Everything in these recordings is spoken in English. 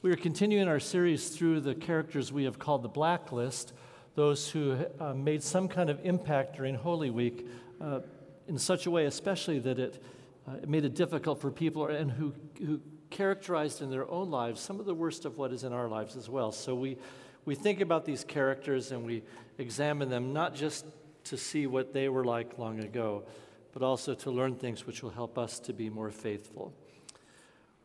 We are continuing our series through the characters we have called the blacklist, those who uh, made some kind of impact during Holy Week uh, in such a way, especially that it, uh, it made it difficult for people and who, who characterized in their own lives some of the worst of what is in our lives as well. So we, we think about these characters and we examine them not just to see what they were like long ago, but also to learn things which will help us to be more faithful.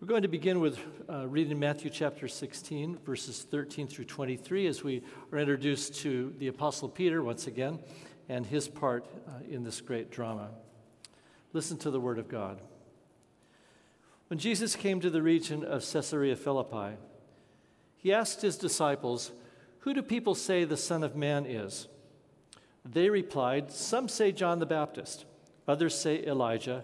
We're going to begin with uh, reading Matthew chapter 16, verses 13 through 23, as we are introduced to the Apostle Peter once again and his part uh, in this great drama. Listen to the Word of God. When Jesus came to the region of Caesarea Philippi, he asked his disciples, Who do people say the Son of Man is? They replied, Some say John the Baptist, others say Elijah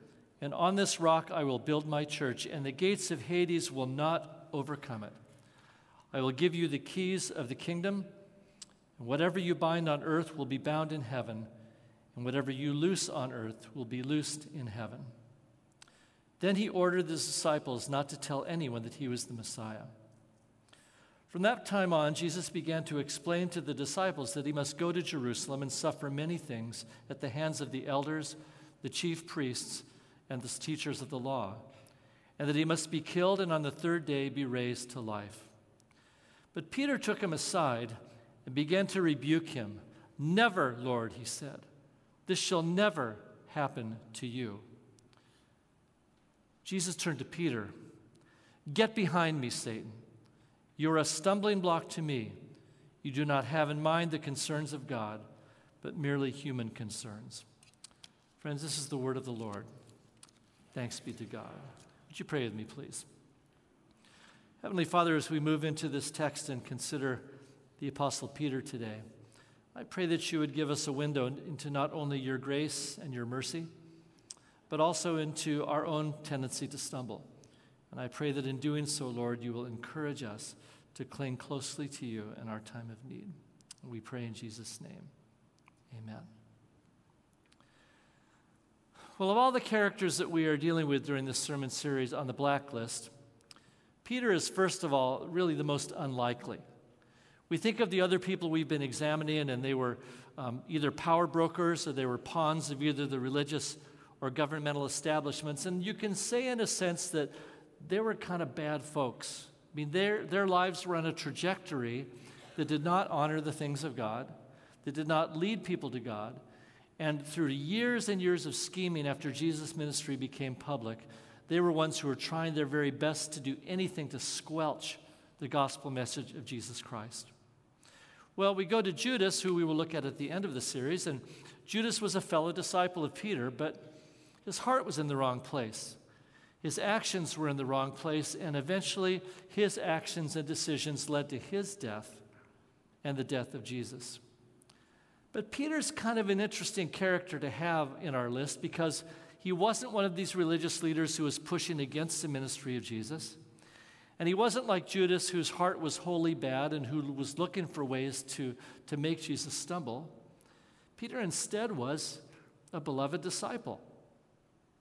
and on this rock I will build my church, and the gates of Hades will not overcome it. I will give you the keys of the kingdom, and whatever you bind on earth will be bound in heaven, and whatever you loose on earth will be loosed in heaven. Then he ordered his disciples not to tell anyone that he was the Messiah. From that time on, Jesus began to explain to the disciples that he must go to Jerusalem and suffer many things at the hands of the elders, the chief priests, and the teachers of the law, and that he must be killed and on the third day be raised to life. But Peter took him aside and began to rebuke him. Never, Lord, he said, this shall never happen to you. Jesus turned to Peter. Get behind me, Satan. You are a stumbling block to me. You do not have in mind the concerns of God, but merely human concerns. Friends, this is the word of the Lord. Thanks be to God. Would you pray with me, please? Heavenly Father, as we move into this text and consider the Apostle Peter today, I pray that you would give us a window into not only your grace and your mercy, but also into our own tendency to stumble. And I pray that in doing so, Lord, you will encourage us to cling closely to you in our time of need. We pray in Jesus' name. Amen. Well, of all the characters that we are dealing with during this sermon series on the blacklist, Peter is, first of all, really the most unlikely. We think of the other people we've been examining, and they were um, either power brokers or they were pawns of either the religious or governmental establishments. And you can say, in a sense, that they were kind of bad folks. I mean, their, their lives were on a trajectory that did not honor the things of God, that did not lead people to God, and through years and years of scheming after Jesus' ministry became public, they were ones who were trying their very best to do anything to squelch the gospel message of Jesus Christ. Well, we go to Judas, who we will look at at the end of the series, and Judas was a fellow disciple of Peter, but his heart was in the wrong place. His actions were in the wrong place, and eventually his actions and decisions led to his death and the death of Jesus. But Peter's kind of an interesting character to have in our list because he wasn't one of these religious leaders who was pushing against the ministry of Jesus. And he wasn't like Judas, whose heart was wholly bad and who was looking for ways to, to make Jesus stumble. Peter instead was a beloved disciple.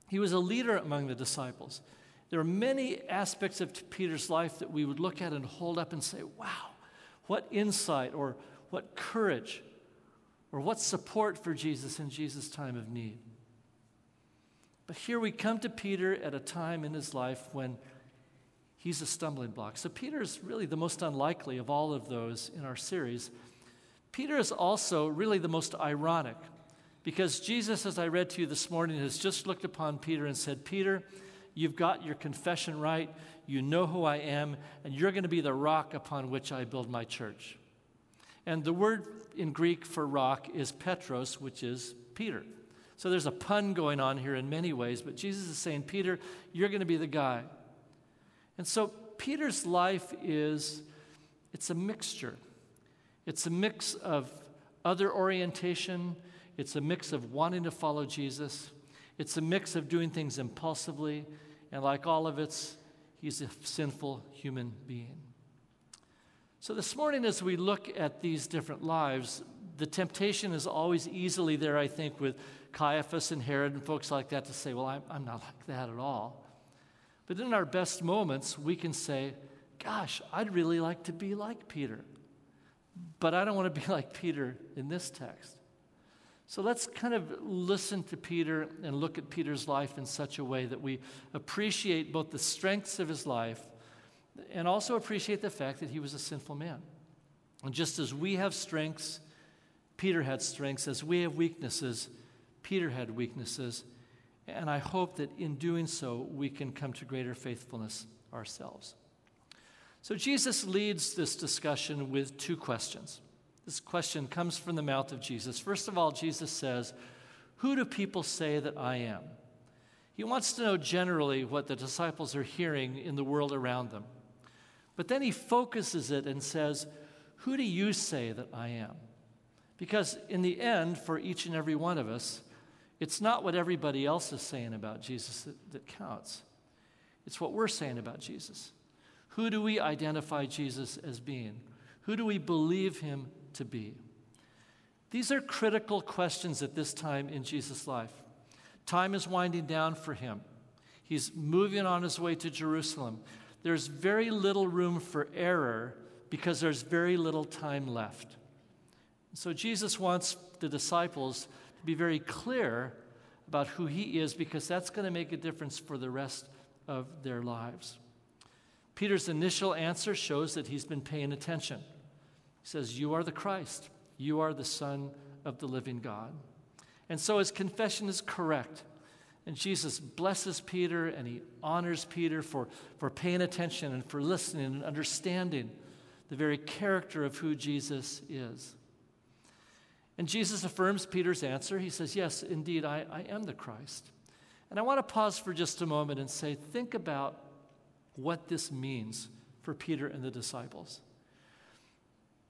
He was a leader among the disciples. There are many aspects of Peter's life that we would look at and hold up and say, wow, what insight or what courage or what support for Jesus in Jesus' time of need. But here we come to Peter at a time in his life when he's a stumbling block. So Peter is really the most unlikely of all of those in our series. Peter is also really the most ironic because Jesus, as I read to you this morning, has just looked upon Peter and said, Peter, you've got your confession right. You know who I am, and you're going to be the rock upon which I build my church. And the word in Greek for rock is Petros, which is Peter. So there's a pun going on here in many ways, but Jesus is saying, Peter, you're going to be the guy. And so Peter's life is it's a mixture. It's a mix of other orientation, it's a mix of wanting to follow Jesus, it's a mix of doing things impulsively, and like all of it's, he's a sinful human being. So, this morning, as we look at these different lives, the temptation is always easily there, I think, with Caiaphas and Herod and folks like that to say, Well, I'm, I'm not like that at all. But in our best moments, we can say, Gosh, I'd really like to be like Peter. But I don't want to be like Peter in this text. So let's kind of listen to Peter and look at Peter's life in such a way that we appreciate both the strengths of his life and also appreciate the fact that he was a sinful man. And just as we have strengths, Peter had strengths. As we have weaknesses, Peter had weaknesses. And I hope that in doing so, we can come to greater faithfulness ourselves. So Jesus leads this discussion with two questions. This question comes from the mouth of Jesus. First of all, Jesus says, Who do people say that I am? He wants to know generally what the disciples are hearing in the world around them. But then he focuses it and says, Who do you say that I am? Because in the end, for each and every one of us, it's not what everybody else is saying about Jesus that, that counts, it's what we're saying about Jesus. Who do we identify Jesus as being? Who do we believe him to be? These are critical questions at this time in Jesus' life. Time is winding down for him. He's moving on his way to Jerusalem. There's very little room for error because there's very little time left. So Jesus wants the disciples to be very clear about who he is because that's going to make a difference for the rest of their lives. Peter's initial answer shows that he's been paying attention. He says, You are the Christ, you are the Son of the living God. And so his confession is correct. And Jesus blesses Peter and he honors Peter for, for paying attention and for listening and understanding the very character of who Jesus is. And Jesus affirms Peter's answer. He says, Yes, indeed, I, I am the Christ. And I want to pause for just a moment and say, think about what this means for Peter and the disciples.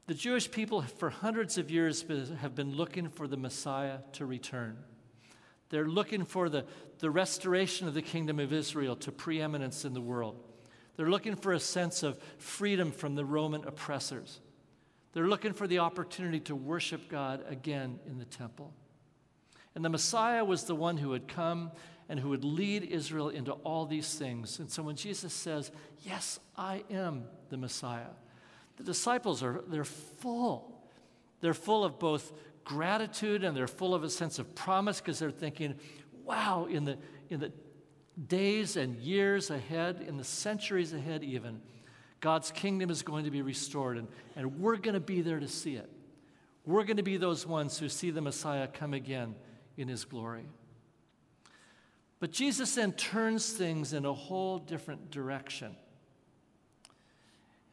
The Jewish people, for hundreds of years, have been looking for the Messiah to return. They're looking for the, the restoration of the kingdom of Israel to preeminence in the world. They're looking for a sense of freedom from the Roman oppressors. They're looking for the opportunity to worship God again in the temple. And the Messiah was the one who had come and who would lead Israel into all these things. And so when Jesus says, Yes, I am the Messiah, the disciples are they're full. They're full of both gratitude and they're full of a sense of promise because they're thinking, wow, in the in the days and years ahead, in the centuries ahead, even, God's kingdom is going to be restored, and, and we're going to be there to see it. We're going to be those ones who see the Messiah come again in his glory. But Jesus then turns things in a whole different direction.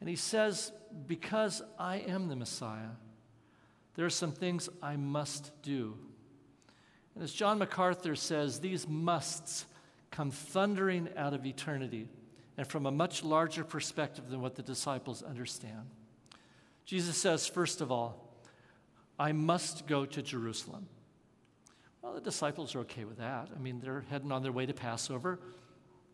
And he says, Because I am the Messiah, there are some things I must do. And as John MacArthur says, these musts come thundering out of eternity and from a much larger perspective than what the disciples understand. Jesus says, first of all, I must go to Jerusalem. Well, the disciples are okay with that. I mean, they're heading on their way to Passover.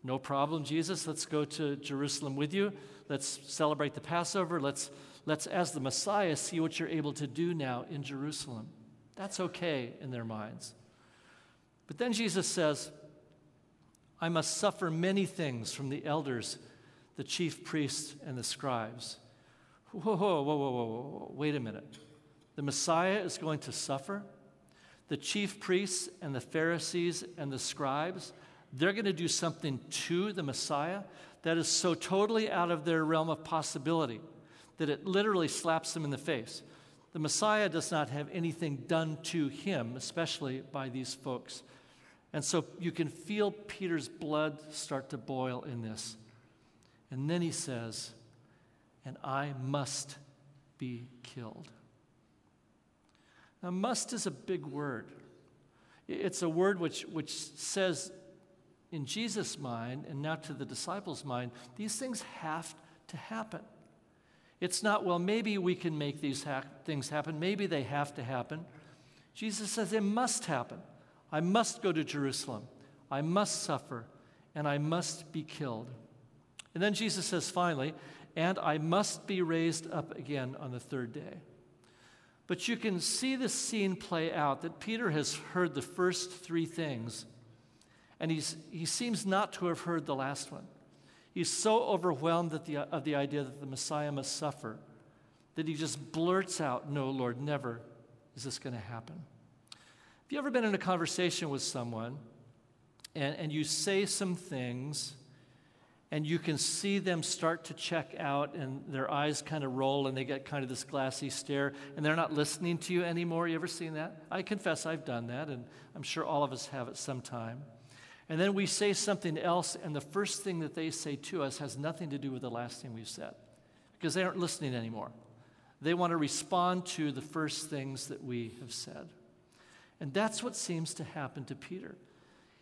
No problem, Jesus. Let's go to Jerusalem with you. Let's celebrate the Passover. Let's, let's, as the Messiah, see what you're able to do now in Jerusalem. That's okay in their minds. But then Jesus says, I must suffer many things from the elders, the chief priests, and the scribes. Whoa, whoa, whoa, whoa, whoa, whoa. Wait a minute. The Messiah is going to suffer? The chief priests and the Pharisees and the scribes, they're going to do something to the Messiah that is so totally out of their realm of possibility that it literally slaps them in the face. The Messiah does not have anything done to him, especially by these folks. And so you can feel Peter's blood start to boil in this. And then he says, And I must be killed. Now, must is a big word. It's a word which, which says, in Jesus' mind, and now to the disciples' mind, these things have to happen. It's not, well, maybe we can make these ha- things happen. Maybe they have to happen. Jesus says it must happen. I must go to Jerusalem. I must suffer. And I must be killed. And then Jesus says finally, and I must be raised up again on the third day. But you can see this scene play out that Peter has heard the first three things, and he's, he seems not to have heard the last one. He's so overwhelmed the, of the idea that the Messiah must suffer that he just blurts out, No, Lord, never is this going to happen. Have you ever been in a conversation with someone and, and you say some things and you can see them start to check out and their eyes kind of roll and they get kind of this glassy stare and they're not listening to you anymore? You ever seen that? I confess i've done that and i'm sure all of us have at some time and then we say something else and the first thing that they say to us has nothing to do with the last thing we've said because they aren't listening anymore they want to respond to the first things that we have said and that's what seems to happen to peter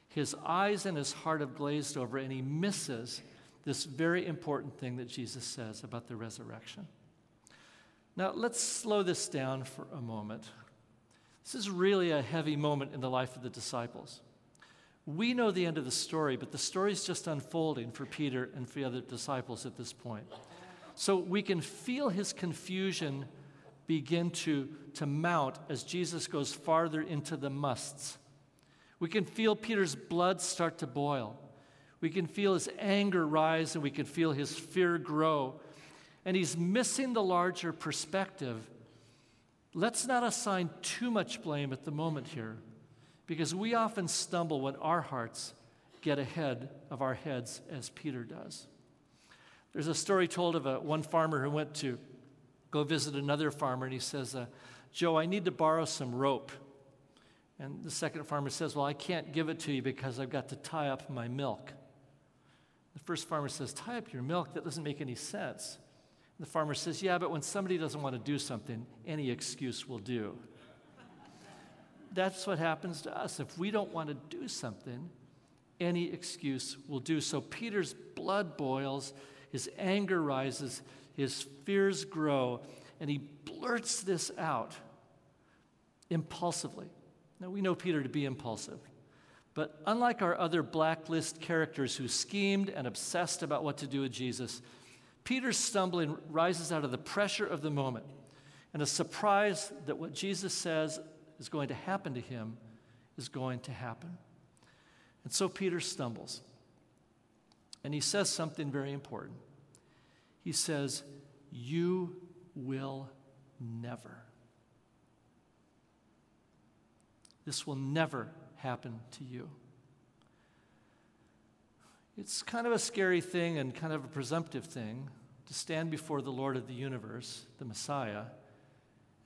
his eyes and his heart have glazed over and he misses this very important thing that Jesus says about the resurrection. Now, let's slow this down for a moment. This is really a heavy moment in the life of the disciples. We know the end of the story, but the story is just unfolding for Peter and for the other disciples at this point. So we can feel his confusion begin to, to mount as Jesus goes farther into the musts. We can feel Peter's blood start to boil. We can feel his anger rise and we can feel his fear grow. And he's missing the larger perspective. Let's not assign too much blame at the moment here because we often stumble when our hearts get ahead of our heads as Peter does. There's a story told of a, one farmer who went to go visit another farmer and he says, uh, Joe, I need to borrow some rope. And the second farmer says, Well, I can't give it to you because I've got to tie up my milk. The first farmer says, Tie up your milk. That doesn't make any sense. And the farmer says, Yeah, but when somebody doesn't want to do something, any excuse will do. That's what happens to us. If we don't want to do something, any excuse will do. So Peter's blood boils, his anger rises, his fears grow, and he blurts this out impulsively. Now, we know Peter to be impulsive. But unlike our other blacklist characters who schemed and obsessed about what to do with Jesus, Peter's stumbling rises out of the pressure of the moment and a surprise that what Jesus says is going to happen to him is going to happen. And so Peter stumbles. And he says something very important. He says, You will never. This will never happen to you. It's kind of a scary thing and kind of a presumptive thing to stand before the Lord of the universe, the Messiah,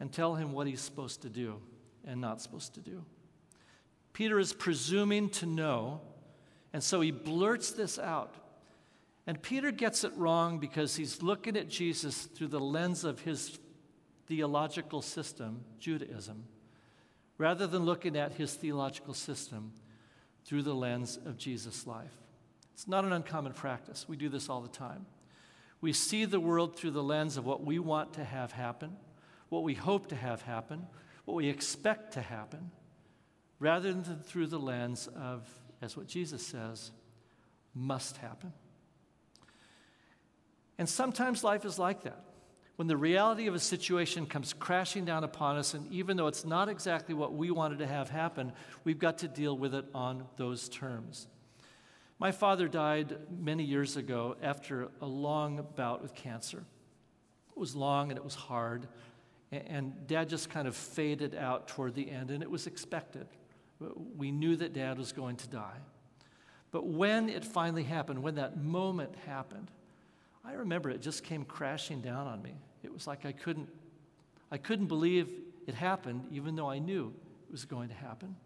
and tell him what he's supposed to do and not supposed to do. Peter is presuming to know, and so he blurts this out. And Peter gets it wrong because he's looking at Jesus through the lens of his theological system, Judaism rather than looking at his theological system through the lens of Jesus' life. It's not an uncommon practice. We do this all the time. We see the world through the lens of what we want to have happen, what we hope to have happen, what we expect to happen, rather than through the lens of, as what Jesus says, must happen. And sometimes life is like that when the reality of a situation comes crashing down upon us, and even though it's not exactly what we wanted to have happen, we've got to deal with it on those terms. My father died many years ago after a long bout with cancer. It was long and it was hard, and dad just kind of faded out toward the end, and it was expected. We knew that dad was going to die. But when it finally happened, when that moment happened, I remember it just came crashing down on me. It was like I couldn't, I couldn't believe it happened, even though I knew it was going to happen.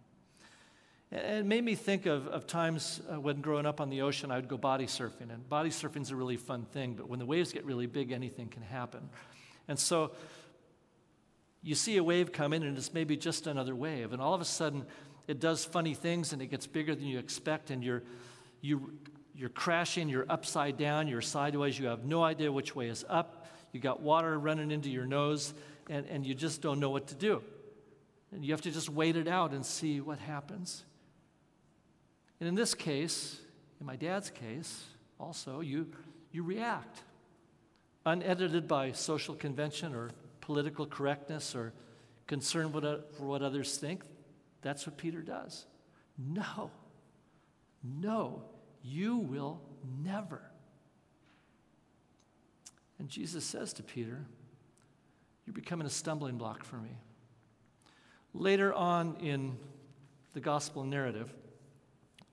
And it made me think of, of times uh, when growing up on the ocean, I would go body surfing. And body surfing is a really fun thing, but when the waves get really big, anything can happen. And so you see a wave coming, and it's maybe just another wave. And all of a sudden, it does funny things and it gets bigger than you expect, and you're, you, you're crashing, you're upside down, you're sideways, you have no idea which way is up, You got water running into your nose, and, and you just don't know what to do. And you have to just wait it out and see what happens. And in this case, in my dad's case, also, you, you react. Unedited by social convention or political correctness or concern for what others think, that's what Peter does. No, no, you will never. And Jesus says to Peter, You're becoming a stumbling block for me. Later on in the gospel narrative,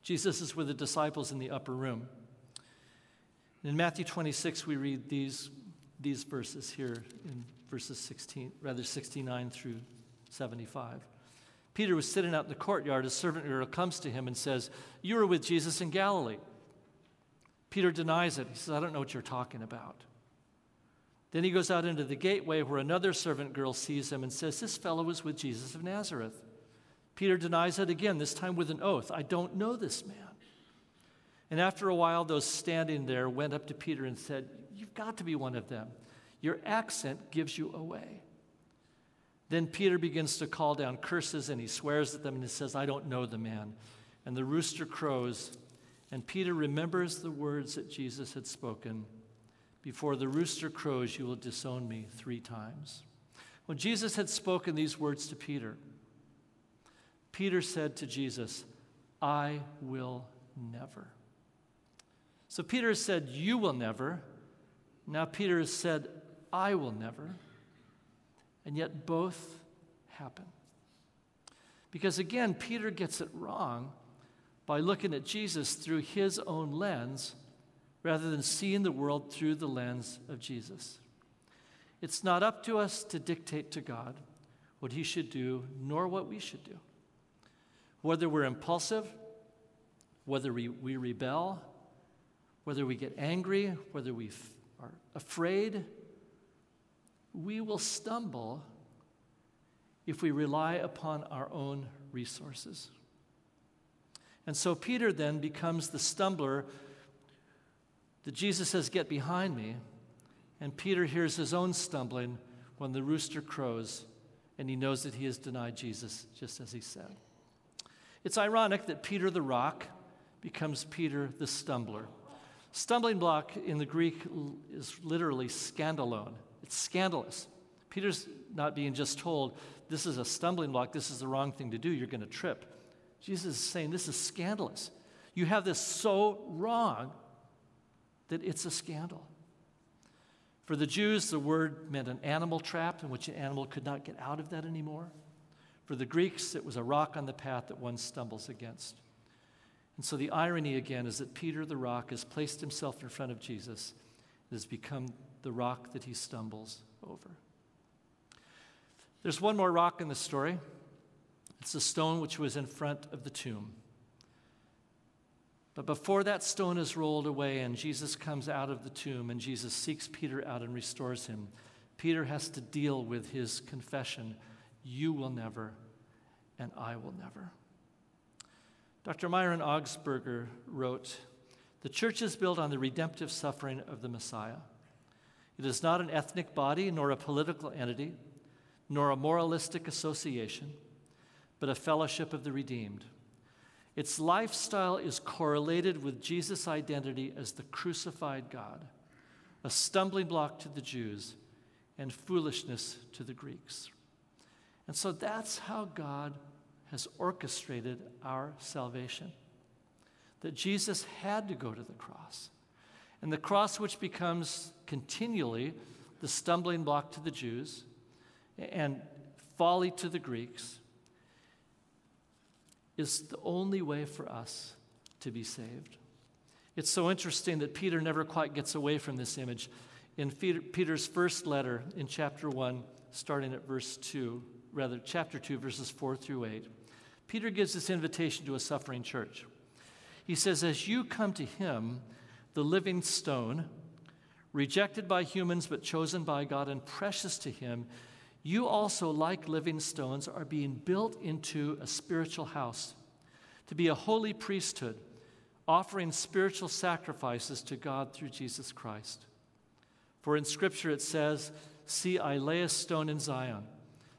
Jesus is with the disciples in the upper room. In Matthew 26, we read these, these verses here in verses 16, rather 69 through 75. Peter was sitting out in the courtyard. A servant girl comes to him and says, You were with Jesus in Galilee. Peter denies it. He says, I don't know what you're talking about. Then he goes out into the gateway where another servant girl sees him and says, This fellow was with Jesus of Nazareth. Peter denies it again, this time with an oath I don't know this man. And after a while, those standing there went up to Peter and said, You've got to be one of them. Your accent gives you away. Then Peter begins to call down curses and he swears at them and he says, I don't know the man. And the rooster crows, and Peter remembers the words that Jesus had spoken Before the rooster crows, you will disown me three times. When Jesus had spoken these words to Peter, Peter said to Jesus, I will never. So Peter said, You will never. Now Peter has said, I will never. And yet both happen. Because again, Peter gets it wrong by looking at Jesus through his own lens rather than seeing the world through the lens of Jesus. It's not up to us to dictate to God what he should do, nor what we should do. Whether we're impulsive, whether we, we rebel, whether we get angry, whether we are afraid, we will stumble if we rely upon our own resources. And so Peter then becomes the stumbler that Jesus says, Get behind me. And Peter hears his own stumbling when the rooster crows and he knows that he has denied Jesus, just as he said. It's ironic that Peter the rock becomes Peter the stumbler. Stumbling block in the Greek is literally scandalon. It's scandalous. Peter's not being just told, this is a stumbling block, this is the wrong thing to do, you're going to trip. Jesus is saying, this is scandalous. You have this so wrong that it's a scandal. For the Jews, the word meant an animal trap in which an animal could not get out of that anymore. For the Greeks, it was a rock on the path that one stumbles against. And so the irony again is that Peter the rock has placed himself in front of Jesus and has become the rock that he stumbles over. There's one more rock in the story. It's the stone which was in front of the tomb. But before that stone is rolled away and Jesus comes out of the tomb and Jesus seeks Peter out and restores him, Peter has to deal with his confession You will never, and I will never. Dr. Myron Augsburger wrote The church is built on the redemptive suffering of the Messiah. It is not an ethnic body, nor a political entity, nor a moralistic association, but a fellowship of the redeemed. Its lifestyle is correlated with Jesus' identity as the crucified God, a stumbling block to the Jews and foolishness to the Greeks. And so that's how God has orchestrated our salvation. That Jesus had to go to the cross. And the cross, which becomes continually the stumbling block to the Jews and folly to the Greeks, is the only way for us to be saved. It's so interesting that Peter never quite gets away from this image. In Peter's first letter, in chapter 1, starting at verse 2, rather, chapter 2, verses 4 through 8, Peter gives this invitation to a suffering church. He says, As you come to him, the living stone, rejected by humans but chosen by God and precious to him, you also, like living stones, are being built into a spiritual house to be a holy priesthood, offering spiritual sacrifices to God through Jesus Christ. For in Scripture it says, See, I lay a stone in Zion,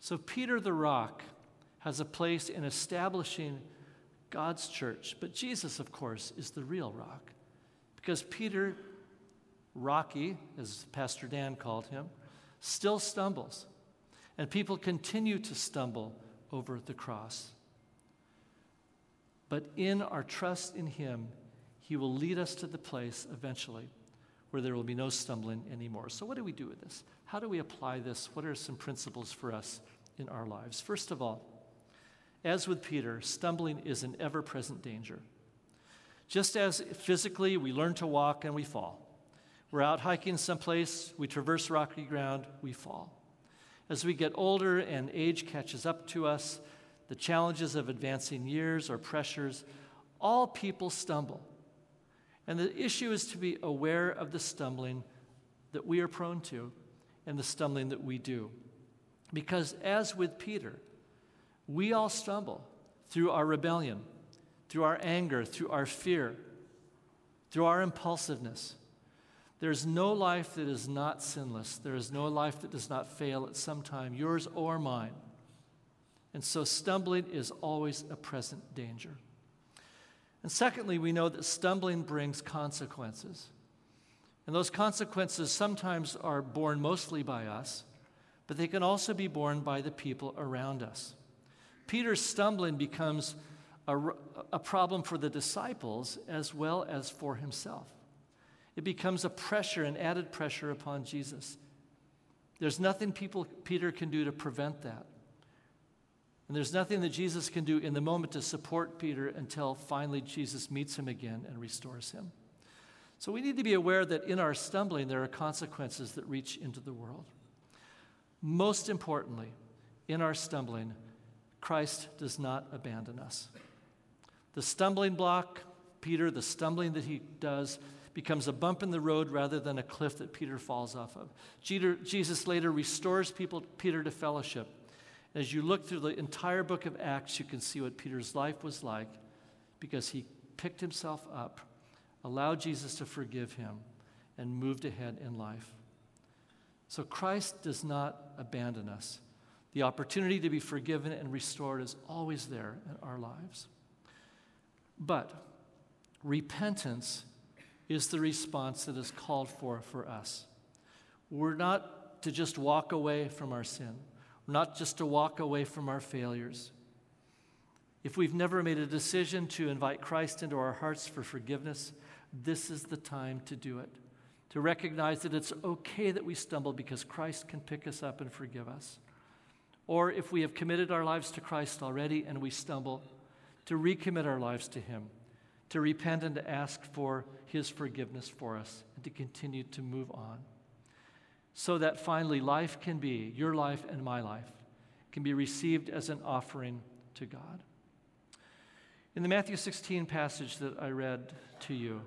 So, Peter the rock has a place in establishing God's church, but Jesus, of course, is the real rock. Because Peter, Rocky, as Pastor Dan called him, still stumbles, and people continue to stumble over the cross. But in our trust in him, he will lead us to the place eventually where there will be no stumbling anymore. So, what do we do with this? How do we apply this? What are some principles for us in our lives? First of all, as with Peter, stumbling is an ever present danger. Just as physically we learn to walk and we fall, we're out hiking someplace, we traverse rocky ground, we fall. As we get older and age catches up to us, the challenges of advancing years or pressures, all people stumble. And the issue is to be aware of the stumbling that we are prone to and the stumbling that we do. Because as with Peter, we all stumble through our rebellion, through our anger, through our fear, through our impulsiveness. There's no life that is not sinless. There is no life that does not fail at some time, yours or mine. And so stumbling is always a present danger. And secondly, we know that stumbling brings consequences. And those consequences sometimes are borne mostly by us, but they can also be borne by the people around us. Peter's stumbling becomes a, a problem for the disciples as well as for himself. It becomes a pressure, an added pressure upon Jesus. There's nothing people, Peter can do to prevent that. And there's nothing that Jesus can do in the moment to support Peter until finally Jesus meets him again and restores him. So we need to be aware that in our stumbling, there are consequences that reach into the world. Most importantly, in our stumbling, Christ does not abandon us. The stumbling block, Peter, the stumbling that he does, becomes a bump in the road rather than a cliff that Peter falls off of. Jesus later restores people, Peter to fellowship. As you look through the entire book of Acts, you can see what Peter's life was like because he picked himself up, allowed Jesus to forgive him, and moved ahead in life. So Christ does not abandon us. The opportunity to be forgiven and restored is always there in our lives. But repentance is the response that is called for for us. We're not to just walk away from our sin not just to walk away from our failures. If we've never made a decision to invite Christ into our hearts for forgiveness, this is the time to do it. To recognize that it's okay that we stumble because Christ can pick us up and forgive us. Or if we have committed our lives to Christ already and we stumble, to recommit our lives to Him, to repent and to ask for His forgiveness for us, and to continue to move on so that finally life can be, your life and my life, can be received as an offering to God. In the Matthew 16 passage that I read to you,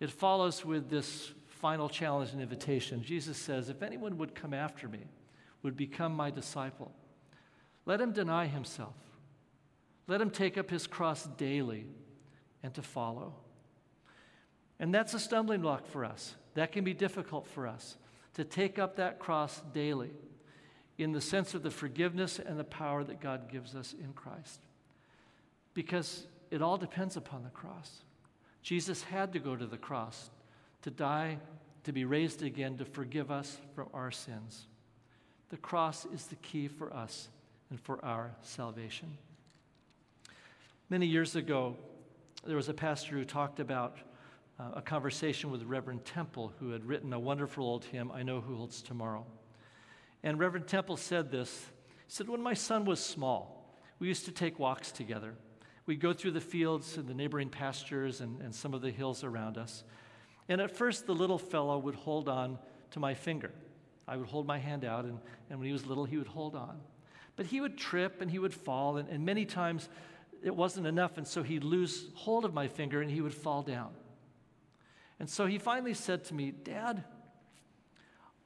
it follows with this final challenge and invitation. Jesus says, If anyone would come after me, would become my disciple, let him deny himself. Let him take up his cross daily and to follow. And that's a stumbling block for us. That can be difficult for us to take up that cross daily in the sense of the forgiveness and the power that God gives us in Christ. Because it all depends upon the cross. Jesus had to go to the cross to die, to be raised again, to forgive us from our sins. The cross is the key for us and for our salvation. Many years ago, there was a pastor who talked about uh, a conversation with Reverend Temple, who had written a wonderful old hymn, I Know Who Holds Tomorrow. And Reverend Temple said this He said, When my son was small, we used to take walks together. We'd go through the fields and the neighboring pastures and, and some of the hills around us. And at first, the little fellow would hold on to my finger. I would hold my hand out, and, and when he was little, he would hold on. But he would trip and he would fall, and, and many times it wasn't enough, and so he'd lose hold of my finger and he would fall down. And so he finally said to me, Dad,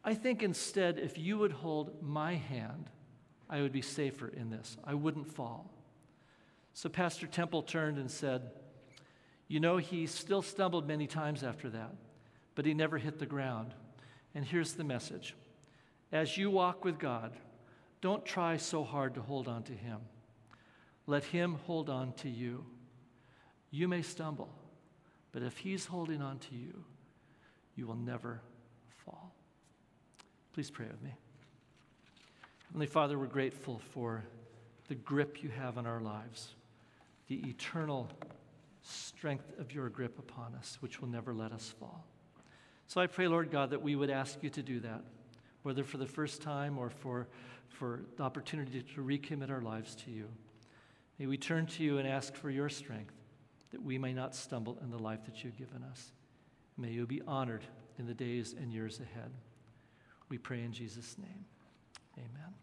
I think instead, if you would hold my hand, I would be safer in this. I wouldn't fall. So Pastor Temple turned and said, You know, he still stumbled many times after that, but he never hit the ground. And here's the message As you walk with God, don't try so hard to hold on to him. Let him hold on to you. You may stumble, but if he's holding on to you, you will never fall. Please pray with me. Heavenly Father, we're grateful for the grip you have on our lives, the eternal strength of your grip upon us, which will never let us fall. So I pray, Lord God, that we would ask you to do that, whether for the first time or for, for the opportunity to recommit our lives to you. May we turn to you and ask for your strength that we may not stumble in the life that you've given us. May you be honored in the days and years ahead. We pray in Jesus' name. Amen.